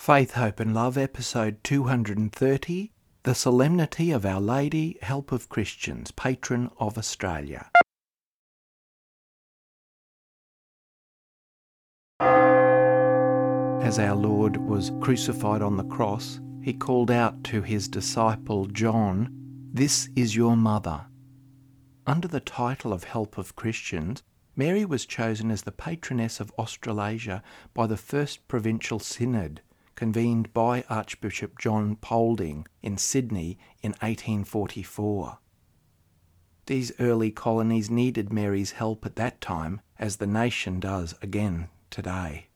Faith, Hope and Love, episode 230 The Solemnity of Our Lady, Help of Christians, Patron of Australia. As our Lord was crucified on the cross, he called out to his disciple John, This is your mother. Under the title of Help of Christians, Mary was chosen as the patroness of Australasia by the First Provincial Synod convened by Archbishop John Polding in Sydney in 1844. These early colonies needed Mary's help at that time, as the nation does again today.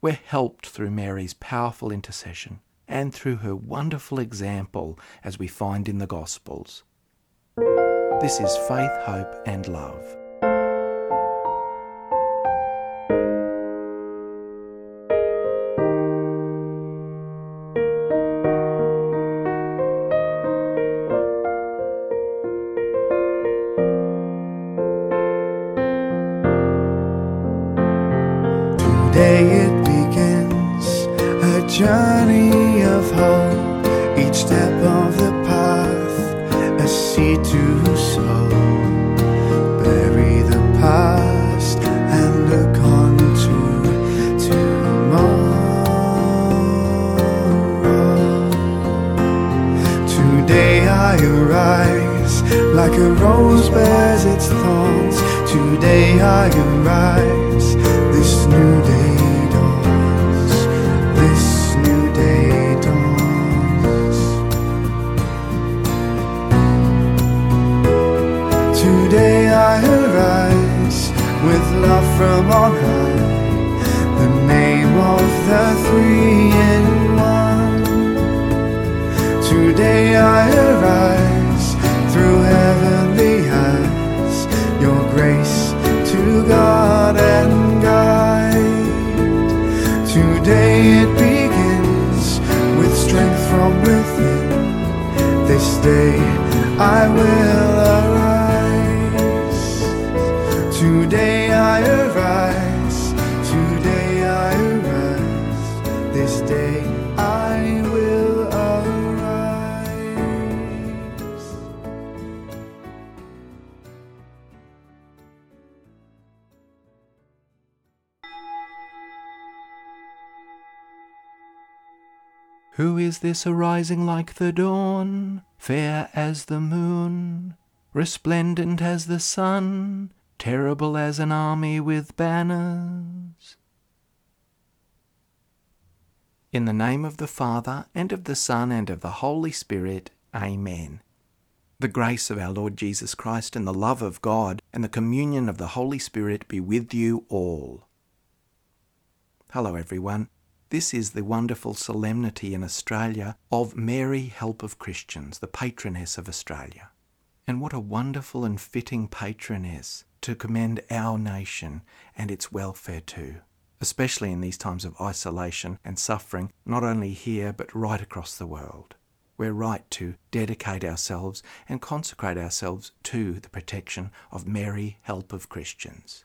We're helped through Mary's powerful intercession and through her wonderful example, as we find in the Gospels. This is Faith, Hope, and Love. Journey of hope. Each step of the path, a seed to sow. Bury the past and look on to tomorrow. Today I arise like a rose bears its thorns. Today I arise. From on high. The name of the three in one. Today I arise through heavenly eyes. Your grace to God and guide. Today it begins with strength from within. This day I will arise. Today I arise. Today I arise. This day I will arise. Who is this arising like the dawn, fair as the moon, resplendent as the sun, terrible as an army with banners? In the name of the Father, and of the Son, and of the Holy Spirit, Amen. The grace of our Lord Jesus Christ, and the love of God, and the communion of the Holy Spirit be with you all. Hello, everyone. This is the wonderful solemnity in Australia of Mary, Help of Christians, the patroness of Australia. And what a wonderful and fitting patroness to commend our nation and its welfare to, especially in these times of isolation and suffering, not only here but right across the world. We're right to dedicate ourselves and consecrate ourselves to the protection of Mary, Help of Christians.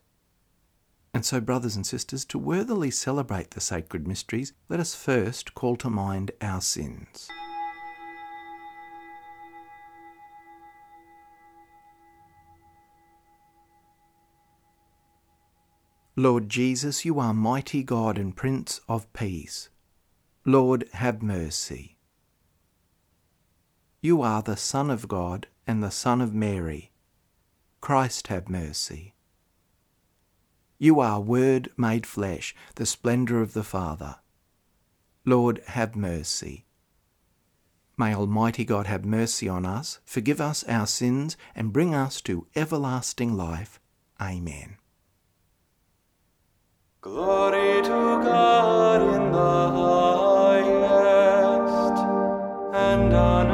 And so, brothers and sisters, to worthily celebrate the sacred mysteries, let us first call to mind our sins. Lord Jesus, you are mighty God and Prince of Peace. Lord, have mercy. You are the Son of God and the Son of Mary. Christ, have mercy. You are Word made flesh, the splendour of the Father. Lord, have mercy. May Almighty God have mercy on us, forgive us our sins, and bring us to everlasting life. Amen. Glory to God in the highest, and on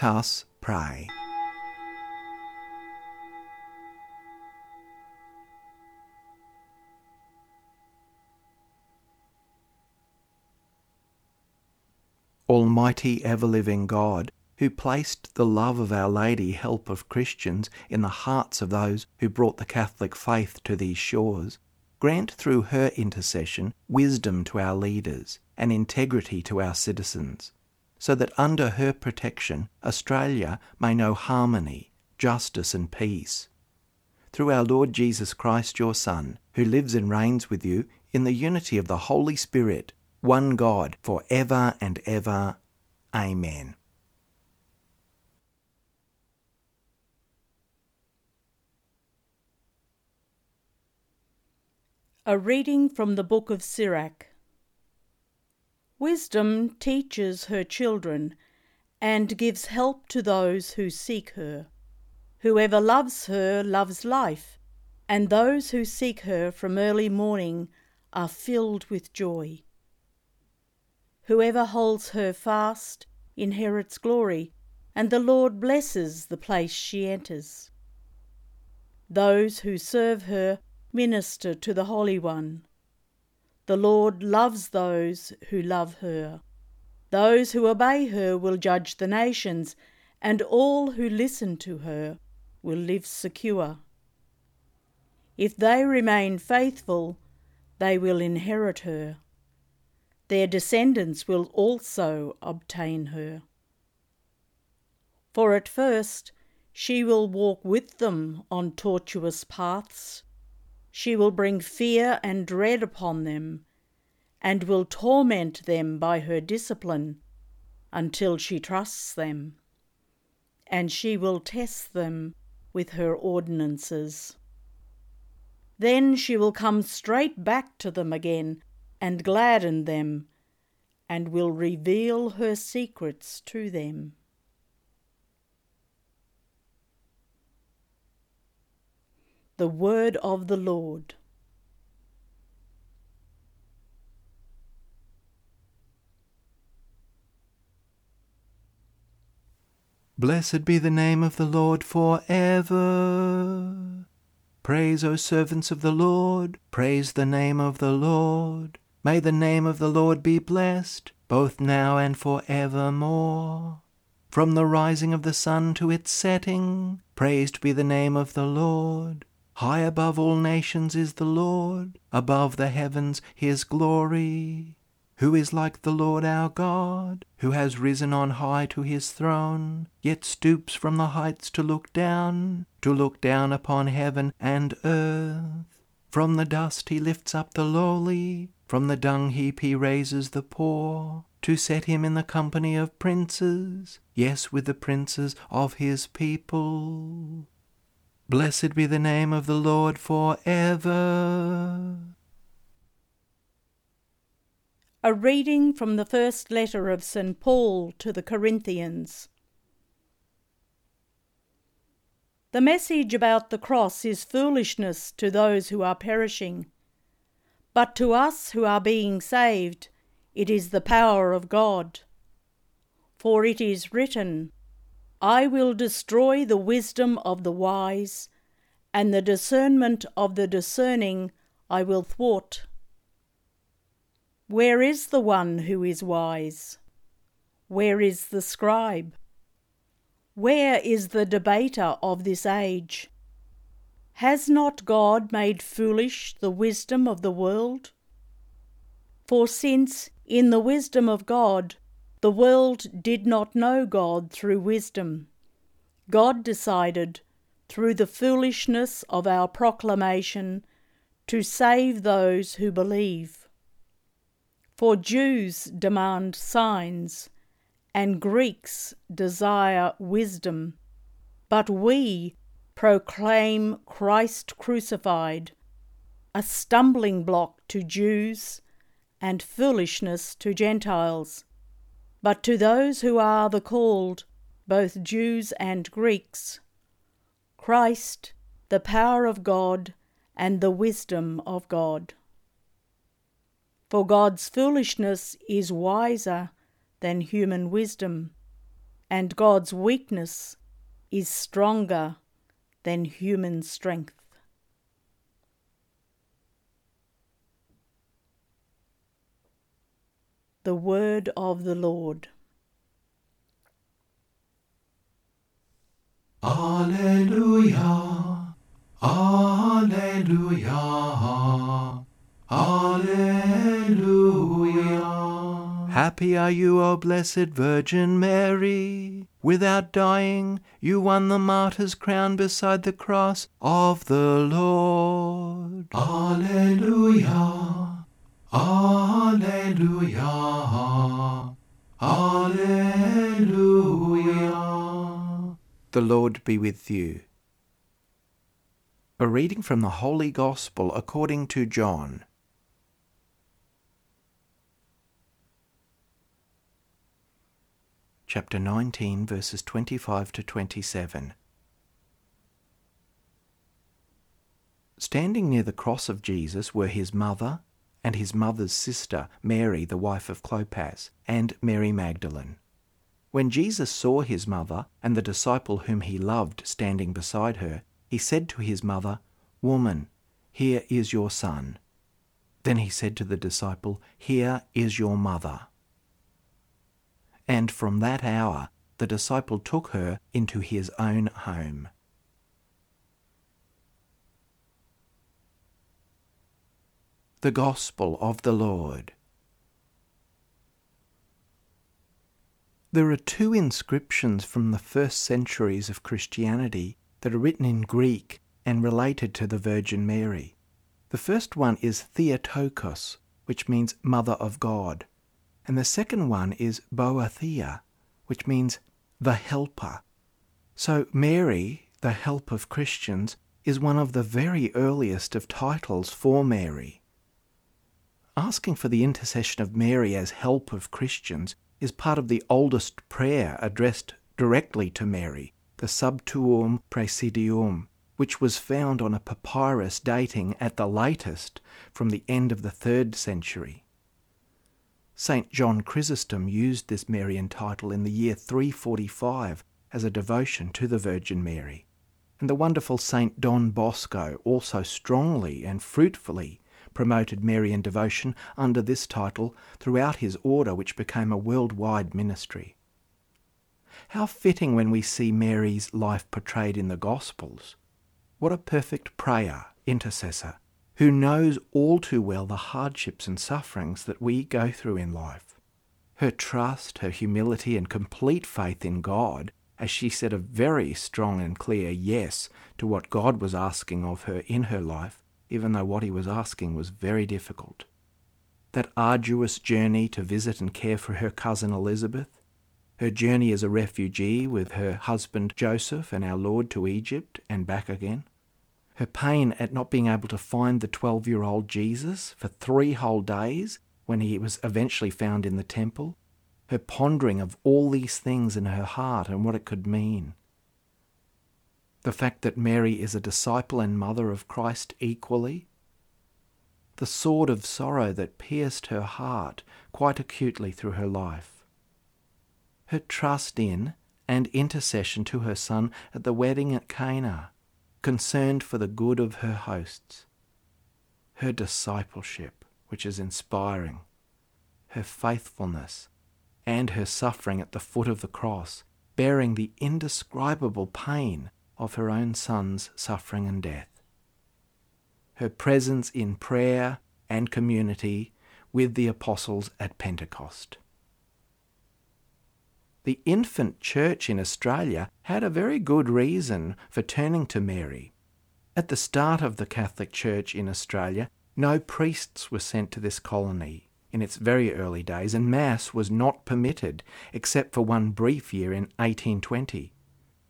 Let us pray. Almighty ever living God, who placed the love of Our Lady, help of Christians, in the hearts of those who brought the Catholic faith to these shores, grant through her intercession wisdom to our leaders and integrity to our citizens, so that under her protection Australia may know harmony, justice, and peace. Through our Lord Jesus Christ, your Son, who lives and reigns with you in the unity of the Holy Spirit, one God, for ever and ever. Amen. A reading from the book of Sirach. Wisdom teaches her children and gives help to those who seek her. Whoever loves her loves life, and those who seek her from early morning are filled with joy. Whoever holds her fast inherits glory, and the Lord blesses the place she enters. Those who serve her minister to the Holy One. The Lord loves those who love her. Those who obey her will judge the nations, and all who listen to her will live secure. If they remain faithful, they will inherit her. Their descendants will also obtain her. For at first she will walk with them on tortuous paths. She will bring fear and dread upon them, and will torment them by her discipline until she trusts them, and she will test them with her ordinances. Then she will come straight back to them again and gladden them, and will reveal her secrets to them. The word of the Lord. Blessed be the name of the Lord for ever. Praise, O servants of the Lord, praise the name of the Lord. May the name of the Lord be blessed, both now and for evermore. From the rising of the sun to its setting, praised be the name of the Lord. High above all nations is the Lord, above the heavens his glory. Who is like the Lord our God, who has risen on high to his throne, yet stoops from the heights to look down, to look down upon heaven and earth? From the dust he lifts up the lowly, from the dung heap he raises the poor, to set him in the company of princes, yes, with the princes of his people. Blessed be the name of the Lord for ever. A reading from the first letter of St. Paul to the Corinthians. The message about the cross is foolishness to those who are perishing, but to us who are being saved, it is the power of God. For it is written, I will destroy the wisdom of the wise, and the discernment of the discerning I will thwart. Where is the one who is wise? Where is the scribe? Where is the debater of this age? Has not God made foolish the wisdom of the world? For since In the wisdom of God, the world did not know God through wisdom. God decided, through the foolishness of our proclamation, to save those who believe. For Jews demand signs, and Greeks desire wisdom, but we proclaim Christ crucified, a stumbling block to Jews and foolishness to Gentiles. But to those who are the called, both Jews and Greeks, Christ, the power of God and the wisdom of God. For God's foolishness is wiser than human wisdom, and God's weakness is stronger than human strength. The Word of the Lord. Alleluia, Alleluia, Alleluia. Happy are you, O Blessed Virgin Mary. Without dying, you won the martyr's crown beside the cross of the Lord. Alleluia, Alleluia, Alleluia. The Lord be with you. A reading from the Holy Gospel according to John. Chapter 19, verses 25 to 27. Standing near the cross of Jesus were his mother and his mother's sister, Mary, the wife of Clopas, and Mary Magdalene. When Jesus saw his mother and the disciple whom he loved standing beside her, he said to his mother, Woman, here is your son. Then he said to the disciple, Here is your mother. And from that hour the disciple took her into his own home. The Gospel of the Lord. There are two inscriptions from the first centuries of Christianity that are written in Greek and related to the Virgin Mary. The first one is Theotokos, which means Mother of God, and the second one is Boethia, which means the Helper. So Mary, the help of Christians, is one of the very earliest of titles for Mary. Asking for the intercession of Mary as help of Christians is part of the oldest prayer addressed directly to Mary, the Sub Tuum Praesidium, which was found on a papyrus dating at the latest from the end of the third century. St. John Chrysostom used this Marian title in the year 345 as a devotion to the Virgin Mary, and the wonderful St. Don Bosco also strongly and fruitfully promoted Marian devotion under this title throughout his order, which became a worldwide ministry. How fitting when we see Mary's life portrayed in the Gospels. What a perfect prayer, intercessor, who knows all too well the hardships and sufferings that we go through in life. Her trust, her humility, and complete faith in God, as she said a very strong and clear yes to what God was asking of her in her life, even though what he was asking was very difficult. That arduous journey to visit and care for her cousin Elizabeth, her journey as a refugee with her husband Joseph and our Lord to Egypt and back again, her pain at not being able to find the 12 year old Jesus for three whole days when he was eventually found in the temple, her pondering of all these things in her heart and what it could mean the fact that Mary is a disciple and mother of Christ equally, the sword of sorrow that pierced her heart quite acutely through her life, her trust in and intercession to her son at the wedding at Cana, concerned for the good of her hosts, her discipleship, which is inspiring, her faithfulness, and her suffering at the foot of the cross, bearing the indescribable pain of her own son's suffering and death. Her presence in prayer and community with the apostles at Pentecost. The infant church in Australia had a very good reason for turning to Mary. At the start of the Catholic Church in Australia, no priests were sent to this colony in its very early days, and Mass was not permitted except for one brief year in 1820.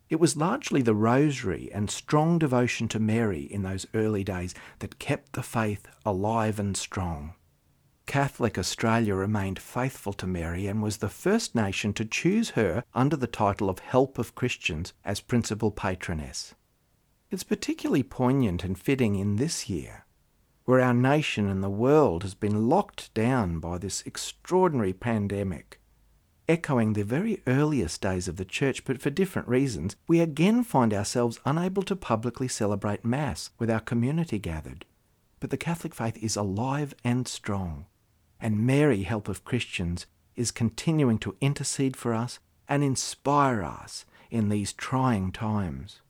It was largely the rosary and strong devotion to Mary in those early days that kept the faith alive and strong. Catholic Australia remained faithful to Mary and was the first nation to choose her under the title of Help of Christians as principal patroness. It's particularly poignant and fitting in this year, where our nation and the world has been locked down by this extraordinary pandemic. Echoing the very earliest days of the Church, but for different reasons, we again find ourselves unable to publicly celebrate Mass with our community gathered. But the Catholic faith is alive and strong and Mary, Help of Christians, is continuing to intercede for us and inspire us in these trying times.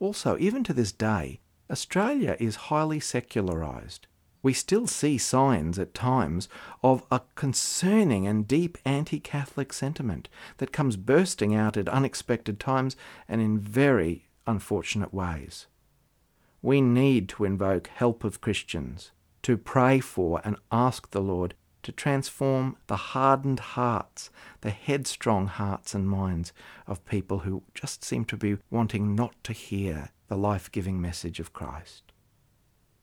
Also, even to this day, Australia is highly secularised. We still see signs at times of a concerning and deep anti Catholic sentiment that comes bursting out at unexpected times and in very unfortunate ways. We need to invoke help of Christians to pray for and ask the Lord to transform the hardened hearts, the headstrong hearts and minds of people who just seem to be wanting not to hear the life giving message of Christ.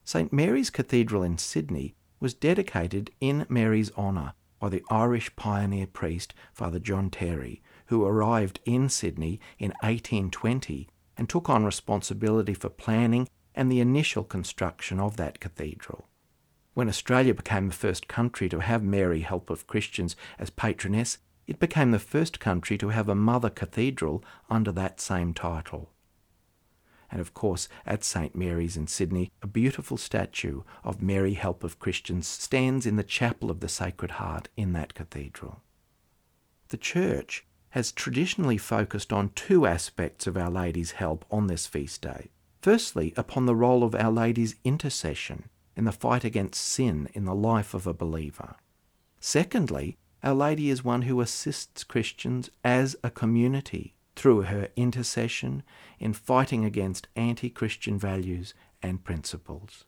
St. Mary's Cathedral in Sydney was dedicated in Mary's honour by the Irish pioneer priest Father John Therry, who arrived in Sydney in 1820 and took on responsibility for planning and the initial construction of that cathedral. When Australia became the first country to have Mary, Help of Christians, as patroness, it became the first country to have a mother cathedral under that same title. And of course, at St. Mary's in Sydney, a beautiful statue of Mary, Help of Christians, stands in the chapel of the Sacred Heart in that cathedral. The Church has traditionally focused on two aspects of Our Lady's help on this feast day. Firstly, upon the role of Our Lady's intercession in the fight against sin in the life of a believer. Secondly, Our Lady is one who assists Christians as a community through her intercession in fighting against anti Christian values and principles.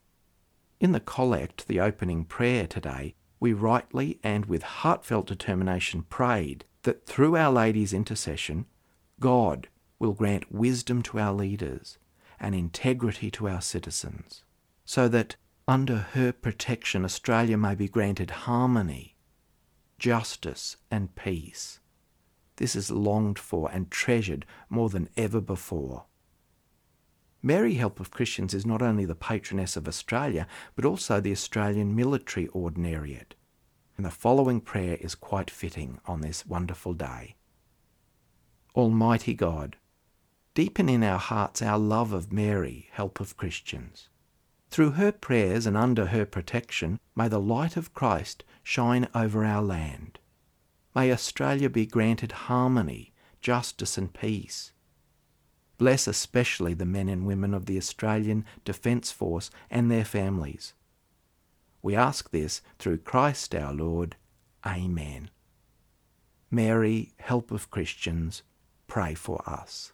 In the collect, the opening prayer today, we rightly and with heartfelt determination prayed that through Our Lady's intercession, God will grant wisdom to our leaders and integrity to our citizens, so that under her protection, Australia may be granted harmony, justice, and peace. This is longed for and treasured more than ever before. Mary Help of Christians is not only the patroness of Australia, but also the Australian Military Ordinariate. And the following prayer is quite fitting on this wonderful day. Almighty God, deepen in our hearts our love of Mary, Help of Christians. Through her prayers and under her protection, may the light of Christ shine over our land. May Australia be granted harmony, justice, and peace. Bless especially the men and women of the Australian Defence Force and their families. We ask this through Christ our Lord. Amen. Mary, help of Christians, pray for us.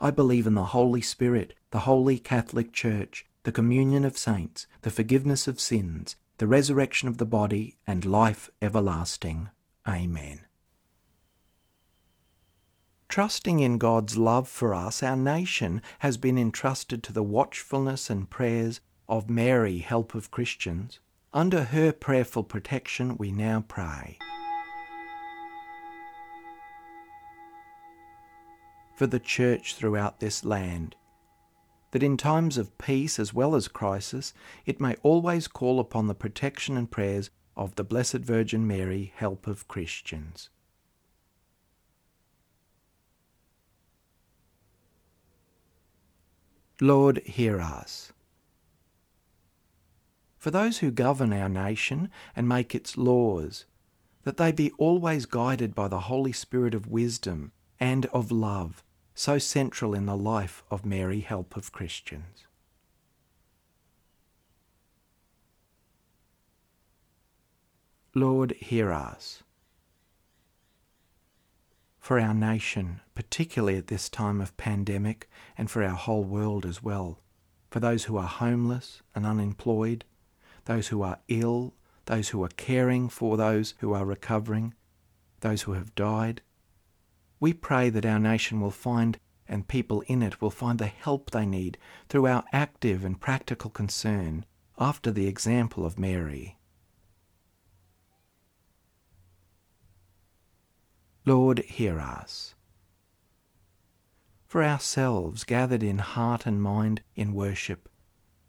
I believe in the Holy Spirit, the Holy Catholic Church, the communion of saints, the forgiveness of sins, the resurrection of the body, and life everlasting. Amen. Trusting in God's love for us, our nation has been entrusted to the watchfulness and prayers of Mary, Help of Christians. Under her prayerful protection, we now pray. For the Church throughout this land, that in times of peace as well as crisis, it may always call upon the protection and prayers of the Blessed Virgin Mary, Help of Christians. Lord, hear us. For those who govern our nation and make its laws, that they be always guided by the Holy Spirit of wisdom and of love, so central in the life of Mary, Help of Christians. Lord, hear us. For our nation, particularly at this time of pandemic, and for our whole world as well, for those who are homeless and unemployed, those who are ill, those who are caring for those who are recovering, those who have died. We pray that our nation will find and people in it will find the help they need through our active and practical concern after the example of Mary. Lord, hear us. For ourselves, gathered in heart and mind in worship,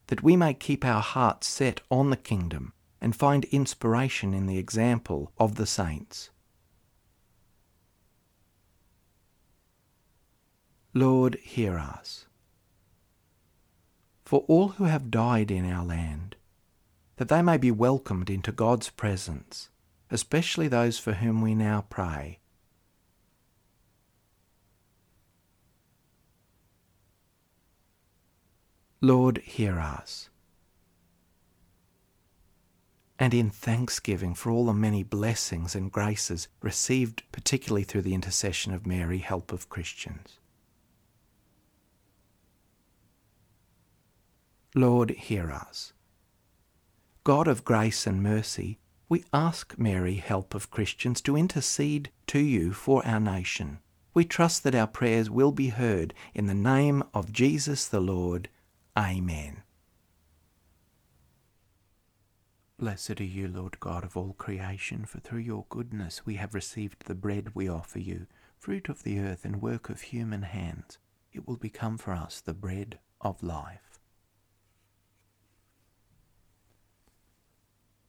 that we may keep our hearts set on the kingdom and find inspiration in the example of the saints. Lord, hear us. For all who have died in our land, that they may be welcomed into God's presence, especially those for whom we now pray Lord, hear us. And in thanksgiving for all the many blessings and graces received, particularly through the intercession of Mary, help of Christians. Lord, hear us. God of grace and mercy, we ask Mary, help of Christians, to intercede to you for our nation. We trust that our prayers will be heard in the name of Jesus the Lord. Amen. Blessed are you, Lord God of all creation, for through your goodness we have received the bread we offer you, fruit of the earth and work of human hands. It will become for us the bread of life.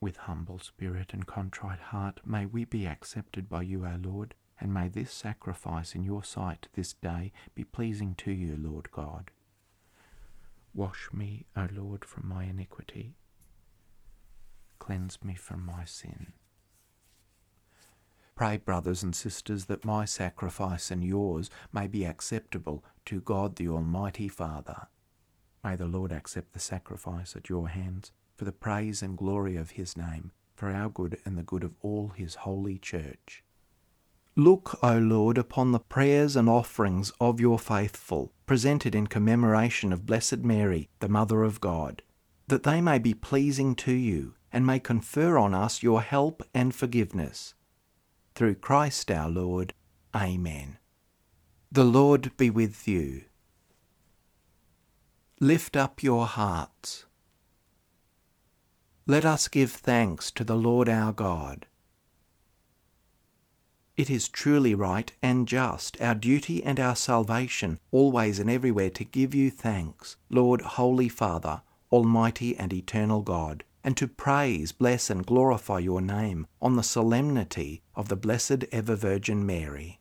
With humble spirit and contrite heart, may we be accepted by you, our Lord, and may this sacrifice in your sight this day be pleasing to you, Lord God. Wash me, O Lord, from my iniquity cleanse me from my sin. Pray, brothers and sisters, that my sacrifice and yours may be acceptable to God the Almighty Father. May the Lord accept the sacrifice at your hands for the praise and glory of his name, for our good and the good of all his holy church. Look, O Lord, upon the prayers and offerings of your faithful, presented in commemoration of Blessed Mary, the Mother of God, that they may be pleasing to you and may confer on us your help and forgiveness. Through Christ our Lord. Amen. The Lord be with you. Lift up your hearts. Let us give thanks to the Lord our God. It is truly right and just, our duty and our salvation, always and everywhere to give you thanks, Lord, Holy Father, Almighty and Eternal God and to praise, bless, and glorify your name on the solemnity of the Blessed Ever Virgin Mary.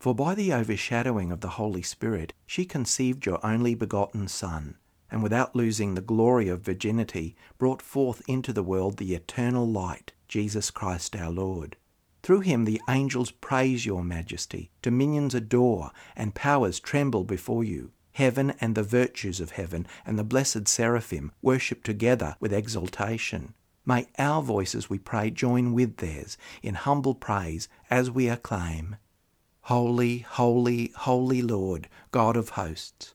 For by the overshadowing of the Holy Spirit she conceived your only begotten Son, and without losing the glory of virginity brought forth into the world the eternal light, Jesus Christ our Lord. Through him the angels praise your majesty, dominions adore, and powers tremble before you. Heaven and the virtues of heaven and the blessed seraphim worship together with exultation. May our voices, we pray, join with theirs in humble praise as we acclaim. Holy, holy, holy Lord, God of hosts,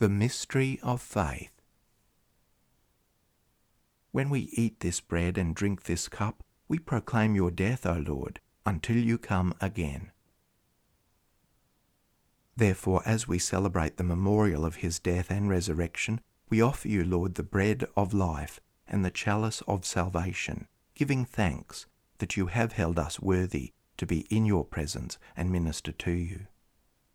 The mystery of faith. When we eat this bread and drink this cup, we proclaim your death, O Lord, until you come again. Therefore, as we celebrate the memorial of his death and resurrection, we offer you, Lord, the bread of life and the chalice of salvation, giving thanks that you have held us worthy to be in your presence and minister to you.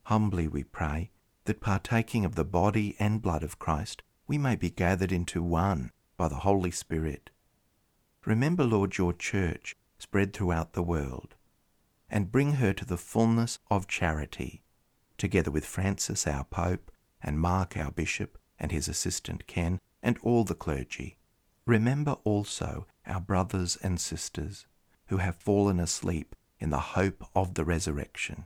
Humbly we pray that partaking of the body and blood of Christ, we may be gathered into one by the Holy Spirit. Remember, Lord, your church spread throughout the world, and bring her to the fullness of charity, together with Francis, our Pope, and Mark, our Bishop, and his assistant Ken, and all the clergy. Remember also our brothers and sisters who have fallen asleep in the hope of the resurrection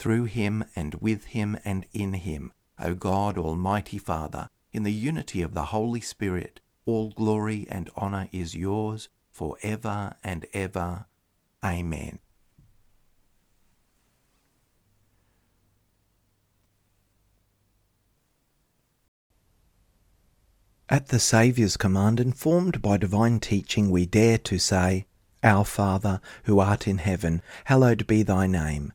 through him and with him and in him, O God, Almighty Father, in the unity of the Holy Spirit, all glory and honour is yours for ever and ever. Amen. At the Saviour's command, informed by divine teaching, we dare to say, Our Father, who art in heaven, hallowed be thy name.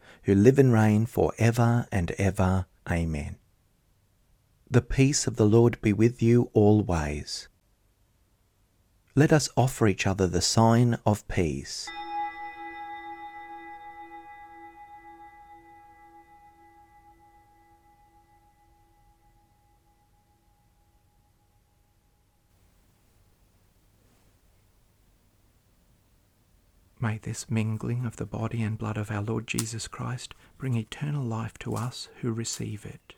who live and reign for ever and ever. Amen. The peace of the Lord be with you always. Let us offer each other the sign of peace. May this mingling of the body and blood of our Lord Jesus Christ bring eternal life to us who receive it.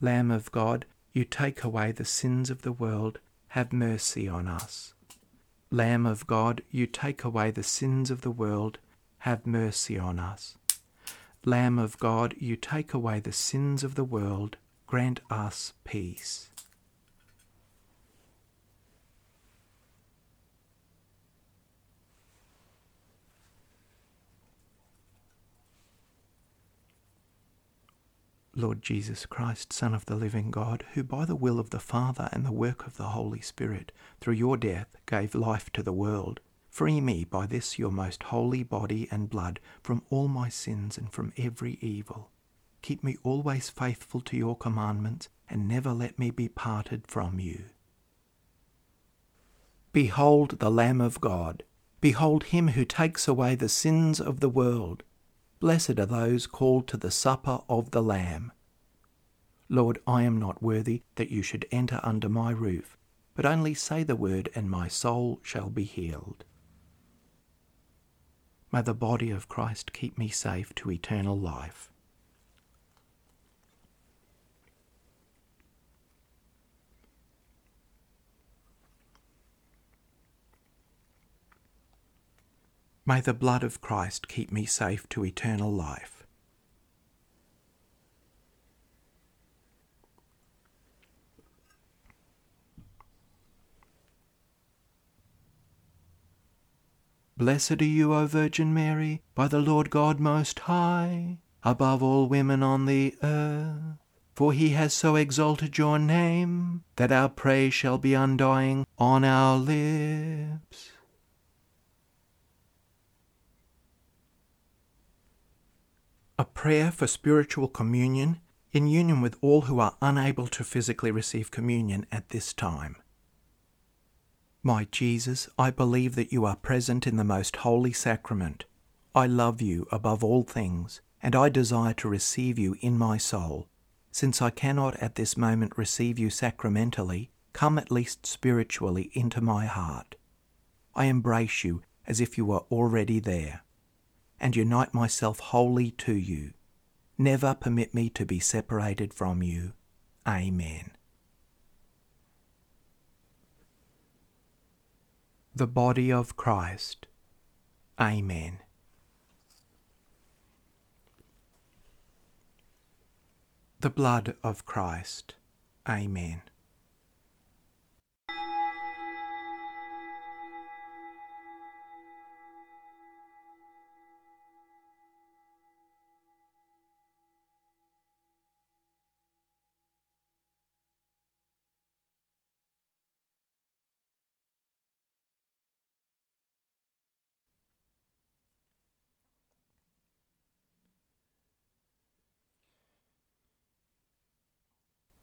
Lamb of God, you take away the sins of the world, have mercy on us. Lamb of God, you take away the sins of the world, have mercy on us. Lamb of God, you take away the sins of the world, grant us peace. Lord Jesus Christ, Son of the living God, who by the will of the Father and the work of the Holy Spirit, through your death, gave life to the world, free me by this your most holy body and blood from all my sins and from every evil. Keep me always faithful to your commandments, and never let me be parted from you. Behold the Lamb of God. Behold him who takes away the sins of the world. Blessed are those called to the supper of the Lamb. Lord, I am not worthy that you should enter under my roof, but only say the word, and my soul shall be healed. May the body of Christ keep me safe to eternal life. May the blood of Christ keep me safe to eternal life. Blessed are you, O Virgin Mary, by the Lord God Most High, above all women on the earth. For he has so exalted your name, that our praise shall be undying on our lips. A prayer for spiritual communion in union with all who are unable to physically receive communion at this time. My Jesus, I believe that you are present in the most holy sacrament. I love you above all things, and I desire to receive you in my soul. Since I cannot at this moment receive you sacramentally, come at least spiritually into my heart. I embrace you as if you were already there and unite myself wholly to you. Never permit me to be separated from you. Amen. The body of Christ. Amen. The blood of Christ. Amen.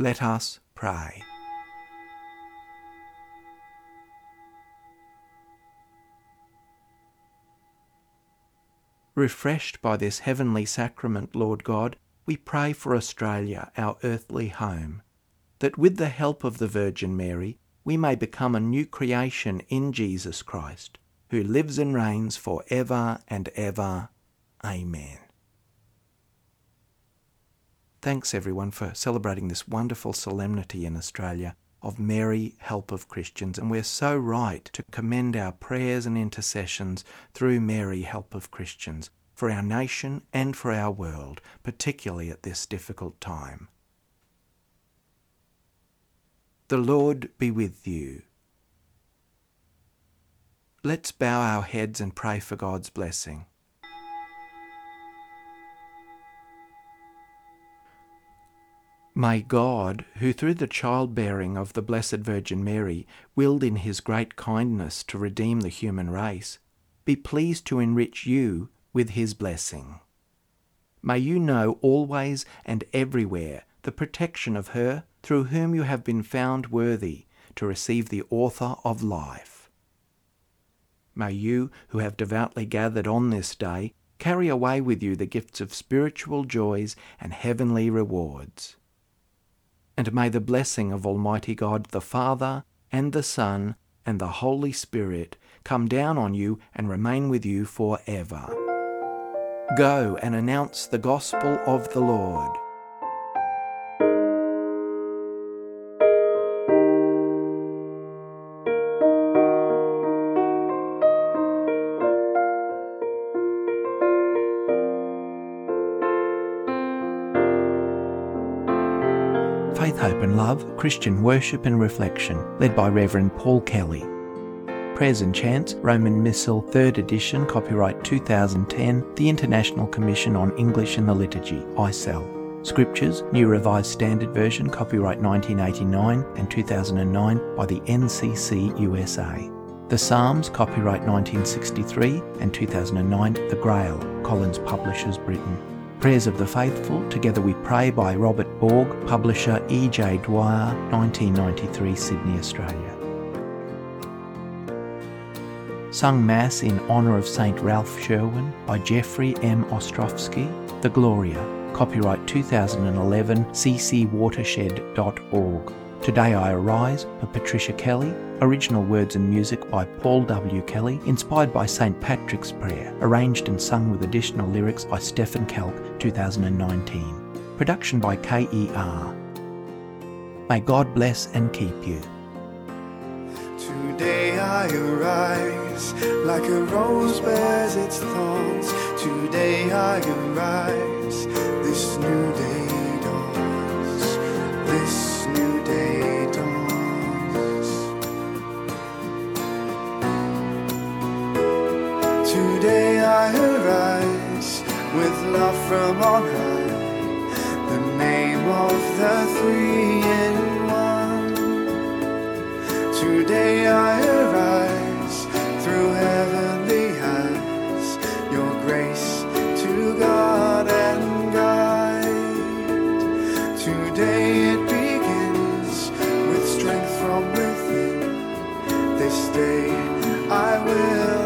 Let us pray. Refreshed by this heavenly sacrament, Lord God, we pray for Australia, our earthly home, that with the help of the Virgin Mary, we may become a new creation in Jesus Christ, who lives and reigns for ever and ever. Amen. Thanks everyone for celebrating this wonderful solemnity in Australia of Mary, Help of Christians, and we're so right to commend our prayers and intercessions through Mary, Help of Christians, for our nation and for our world, particularly at this difficult time. The Lord be with you. Let's bow our heads and pray for God's blessing. May God, who through the childbearing of the Blessed Virgin Mary willed in his great kindness to redeem the human race, be pleased to enrich you with his blessing. May you know always and everywhere the protection of her through whom you have been found worthy to receive the author of life. May you, who have devoutly gathered on this day, carry away with you the gifts of spiritual joys and heavenly rewards and may the blessing of Almighty God the Father, and the Son, and the Holy Spirit come down on you and remain with you for ever. Go and announce the gospel of the Lord. Love Christian Worship and Reflection, led by Reverend Paul Kelly. Prayers and Chants, Roman Missal, 3rd edition, copyright 2010, the International Commission on English in the Liturgy, ICEL. Scriptures, New Revised Standard Version, copyright 1989 and 2009 by the NCC USA. The Psalms, copyright 1963 and 2009, The Grail, Collins Publishers, Britain. Prayers of the Faithful, Together We Pray by Robert Borg, publisher E.J. Dwyer, 1993, Sydney, Australia. Sung Mass in honour of St. Ralph Sherwin by Jeffrey M. Ostrowski, The Gloria, copyright 2011, ccwatershed.org. Today I Arise by Patricia Kelly, original words and music by Paul W. Kelly, inspired by St. Patrick's Prayer, arranged and sung with additional lyrics by Stephen Kalk, 2019. Production by KER. May God bless and keep you. Today I arise like a rose bears its thorns. Today I arise, this new day Today I arise with love from on high. The name of the three in one. Today I arise through heavenly eyes, your grace to God and guide. Today it begins with strength from within. This day I will